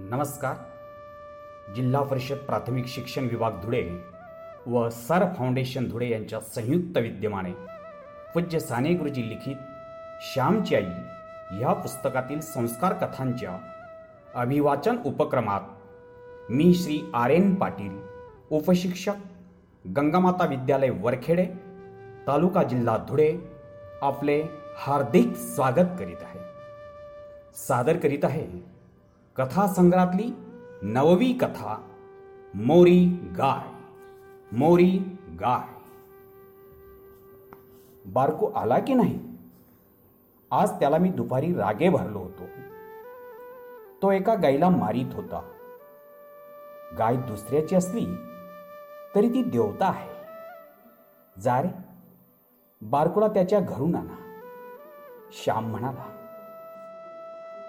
नमस्कार. जिल्हा परिषद प्राथमिक शिक्षण विभाग धुळे व सर फाउंडेशन धुळे यांच्या संयुक्त विद्यमाने पूज्य साने गुरुजी लिखित श्यामची आई ह्या पुस्तकातील संस्कार कथांच्या अभिवाचन उपक्रमात मी श्री आर एन पाटील उपशिक्षक गंगामाता विद्यालय वरखेडे तालुका जिल्हा धुळे आपले हार्दिक स्वागत करीत आहे. सादर करीत आहे. कथासंग्रहातली नववी कथा मोरी गाय मोरी गाय. बारको आला की नाही? आज त्याला मी दुपारी रागे भरलो होतो. तो एका गायीला मारीत होता. गाय दुसऱ्याची असली तरी ती देवता आहे. जा रे बारकोला त्याच्या घरून आणा. श्याम म्हणाला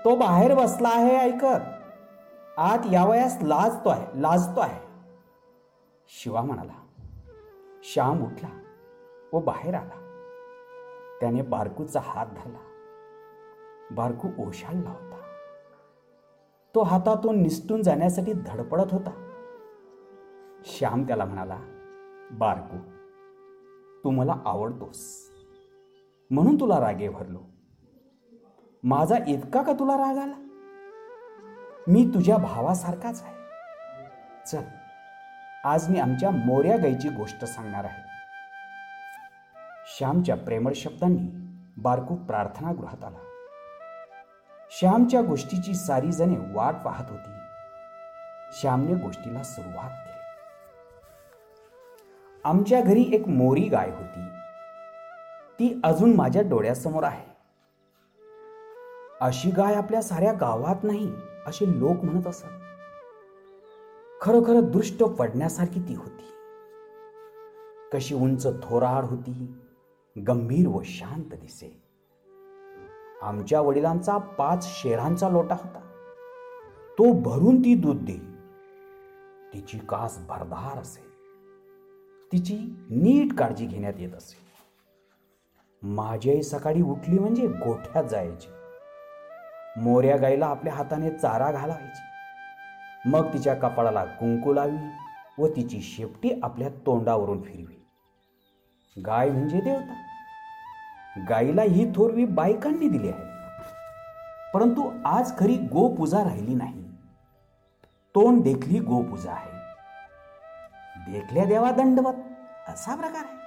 तो बाहेर बसला आहे ऐकत. आत यावयास लाजतो आहे लाजतो आहे शिवा म्हणाला श्याम उठला व बाहेर आला. त्याने बारकूचा हात धरला. बारकू ओशाळला होता. तो हातातून निसटून जाण्यासाठी धडपडत होता. श्याम त्याला म्हणाला बारकू तू मला आवडतोस. म्हणून तुला रागे भरलो. माझा इतका का तुला राग आला? मी तुझ्या भावासारखाच आहे. चल आज मी आमच्या मोऱ्या गाईची गोष्ट सांगणार आहे. श्यामच्या प्रेमळ शब्दांनी बारकू प्रार्थनागृहात आला. श्यामच्या गोष्टीची सारी जणे वाट पाहत होती. श्यामने गोष्टीला सुरुवात केली. आमच्या घरी एक मोरी गाय होती. ती अजून माझ्या डोळ्यासमोर आहे. अशी गाय आपल्या साऱ्या गावात नाही असे लोक म्हणत असत. खरोखर दृष्ट पडण्यासारखी ती होती. कशी उंच थोराड होती गंभीर व शांत दिसे. आमच्या वडिलांचा पाच शेरांचा लोटा होता. तो भरून ती दूध दे तिची कास भरधार असे तिची नीट काळजी घेण्यात येत असे. माझी आई सकाळी उठली म्हणजे गोठ्यात जायची. मोऱ्या गाईला आपल्या हाताने चारा घालायची मग तिच्या कपाळाला कुंकू लावी व तिची शेपटी आपल्या तोंडावरून फिरवी. गाय म्हणजे देवता. गाईला ही थोरवी बायकांनी दिली आहे. परंतु आज खरी गोपूजा राहिली नाही. तोंड देखली गोपूजा आहे. देखल्या देवा दंडवत असा प्रकार आहे.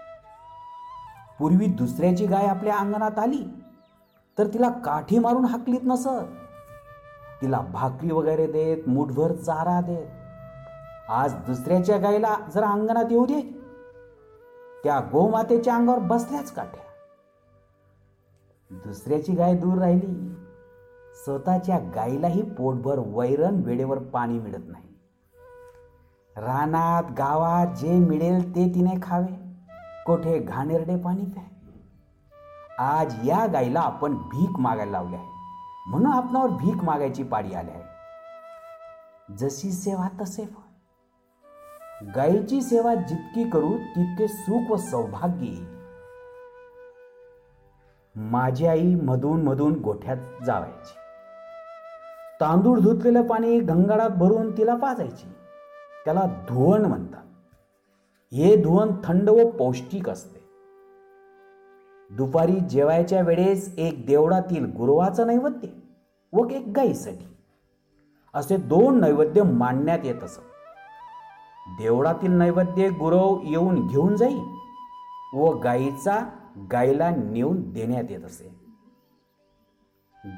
पूर्वी दुसऱ्याची गाय आपल्या अंगणात आली तर तिला काठी मारून हाकलीत नसत. तिला भाकरी वगैरे देत मुठभर चारा देत. आज दुसऱ्याच्या गायीला जर अंगणात येऊ दे. त्या गोमातेच्या अंगावर बसल्याच काठ्या. दुसऱ्याची गाय दूर राहिली. स्वतःच्या गायीलाही पोटभर वैरण वेळेवर पाणी मिळत नाही. रानात गावात जे मिळेल ते तिने खावे. कोठे घाणेरडे पाणी प्याय आज या गायीला आपण भीक मागायला लावले आहे. म्हणून आपणावर भीक मागायची पाळी आली आहे. जशी सेवा तसे फळ. गायीची सेवा जितकी करू तितके सुख व सौभाग्य येईल. माझी आई मधून मधून गोठ्यात जावायची. तांदूळ धुतलेलं पाणी गंगाळात भरून तिला पाजायची. त्याला धुवण म्हणतात. हे धुवण थंड व पौष्टिक असते. दुपारी जेवायच्या वेळेस एक देवळातील गुरुवाचं नैवेद्य व एक गाईसाठी असे दोन नैवेद्य मांडण्यात येत असत. देवळातील नैवेद्य गुरव येऊन घेऊन जाई व गाईचा गाईला नेऊन देण्यात येत असे.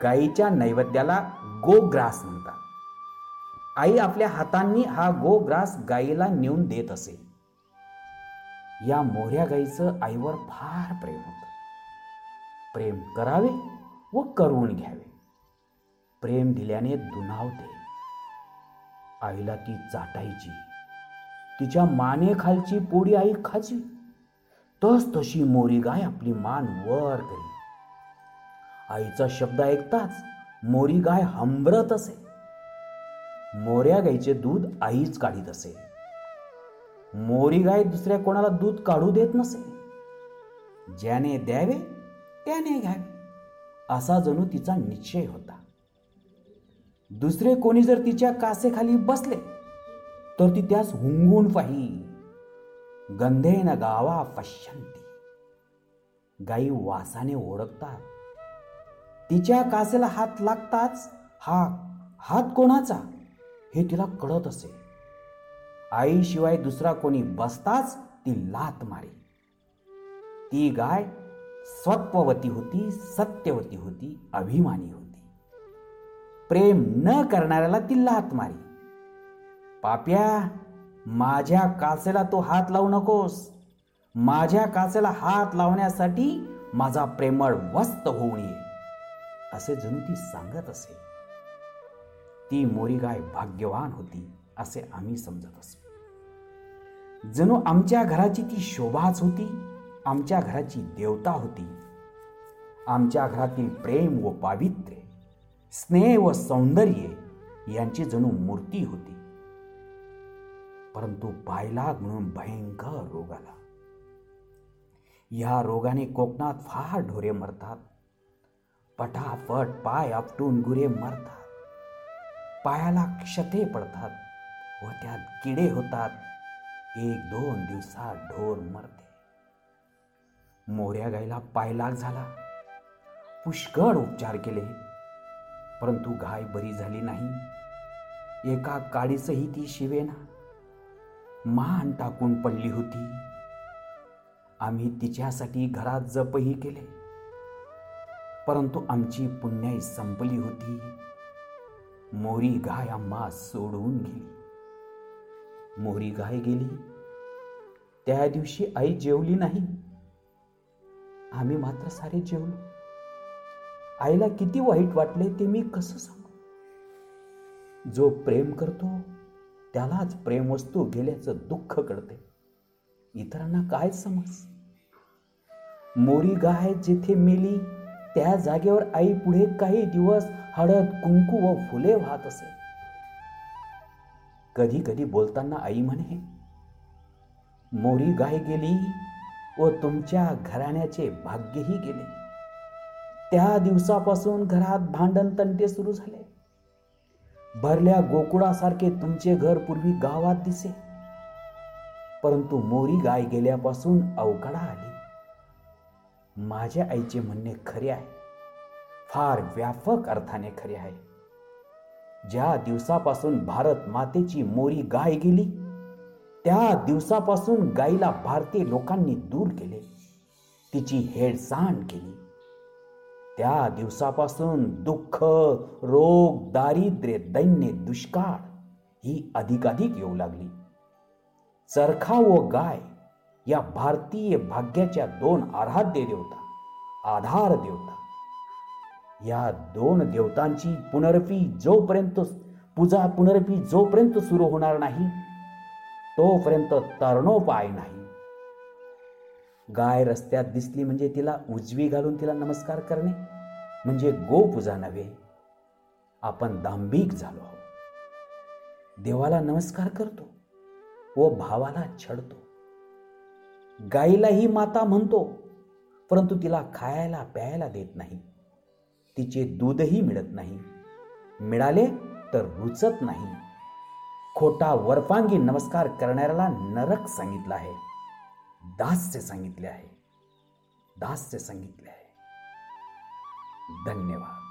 गाईच्या नैवेद्याला गोग्रास म्हणतात. आई आपल्या हातांनी हा गोग्रास गाईला नेऊन देत असे. या मोऱ्या गाईचं आईवर फार प्रेम होतं. प्रेम करावे व करून घ्यावे. प्रेम दिल्याने दुनावते. आईला ती चाटायची. तिच्या मानेखालची पोळी आई खाची तस तशी मोरी गाय आपली मान वर करी. आईचा शब्द ऐकताच मोरी गाय हंबरत असे. मोऱ्या गायीचे दूध आईच काढीत असे. मोरी गाय दुसऱ्या कोणाला दूध काढू देत नसे. ज्याने द्यावे त्याने घ्यावी असा जणू तिचा निश्चय होता. दुसरे कोणी जर तिच्या कासेखाली बसले तर ती त्यास हुंगून पाही. गंधेन गावा पश्यंती गाई वासाने ओळखतात. तिच्या कासेला हात लागताच हा हात कोणाचा हे तिला कळत असे. आईशिवाय दुसरा कोणी बसताच ती लात मारे. ती गाय स्वत्ववती होती सत्यवती होती अभिमानी होती. प्रेम न करणाऱ्याला ती लात मारी. पाप्या माझ्या कासेला तो हात लावू नकोस. माझ्या कासेला हात लावण्यासाठी माझा प्रेमळ वस्त होऊन ये असे जणू ती सांगत असे. ती मोरीगाय भाग्यवान होती असे आम्ही समजत असो. जणू आमच्या घराची ती शोभाच होती आमच्या घराची देवता होती. आमच्या घरातील प्रेम व पावित्र्य स्नेह व सौंदर्य यांची जणू मूर्ती होती. परंतु बायलाग म्हणून भयंकर रोग आला. या रोगाने कोकणात फार ढोरे मरतात. पटापट पाय आपटून गुरे मरतात. पायाला क्षते पडतात व त्यात किडे होतात. एक दोन दिवसात ढोर मरते. मोऱ्या गायला पायलाग झाला. पुष्कळ उपचार केले. परंतु गाय बरी झाली नाही. एका काडीसही ती शिवेना. मान टाकून पडली होती. आम्ही तिच्यासाठी घरात जपही केले. परंतु आमची पुण्याई संपली होती. मोरी गाय आम्हा सोडून गेली. मोरी गाय गेली. त्या दिवशी आई जेवली नाही. आम्ही मात्र सारे जेवलो. आईला किती वाईट वाटले ते मी कसं सांगू? जो प्रेम करतो त्यालाच प्रेमवस्तू गेल्याचं दुःख कळते इतरांना काय समज? मोरी गाय जेथे मेली त्या जागेवर आई पुढे काही दिवस हळद कुंकू व फुले वाहत असे. कधी कधी बोलताना आई म्हणे मोरी गाय गेली व तुमच्या घराण्याचे भाग्यही गेले. त्या दिवसापासून घरात भांडण तंटे सुरू झाले. भरल्या गोकुळासारखे तुमचे घर पूर्वी गावात दिसे. परंतु मोरी गाय गेल्यापासून अवकडा आली. माझ्या आईचे म्हणणे खरे आहे. फार व्यापक अर्थाने खरे आहे. ज्या दिवसापासून भारत मातेची मोरी गाय गेली त्या दिवसापासून गायीला भारतीय लोकांनी दूर केले. तिची हेळसांड केली. त्या दिवसापासून दुःख रोग दारिद्र्य दैन्य दुष्काळ ही अधिकाधिक येऊ लागली. चरखा व गाय या भारतीय भाग्याच्या दोन आराध्य देवता आधार देवता. या दोन देवतांची पुनरपी जोपर्यंत पूजा पुनरपी जोपर्यंत सुरू होणार नाही तोपर्यंत तरणोपाय नाही. गाय रस्त्यात दिसली म्हणजे तिला उजवी घालून तिला नमस्कार करणे म्हणजे गोपूजा नव्हे आपण दांभिक झालो आहोत. देवाला नमस्कार करतो व भावाला छडतो गाईलाही माता म्हणतो परंतु तिला खायला प्यायला देत नाही. तिचे दूधही मिळत नाही. मिळाले तर रुचत नाही. खोटा वरपांगी नमस्कार करणाऱ्याला नरक सांगितलं आहे. दास्य सांगितले आहे. दास्य सांगितले आहे. धन्यवाद.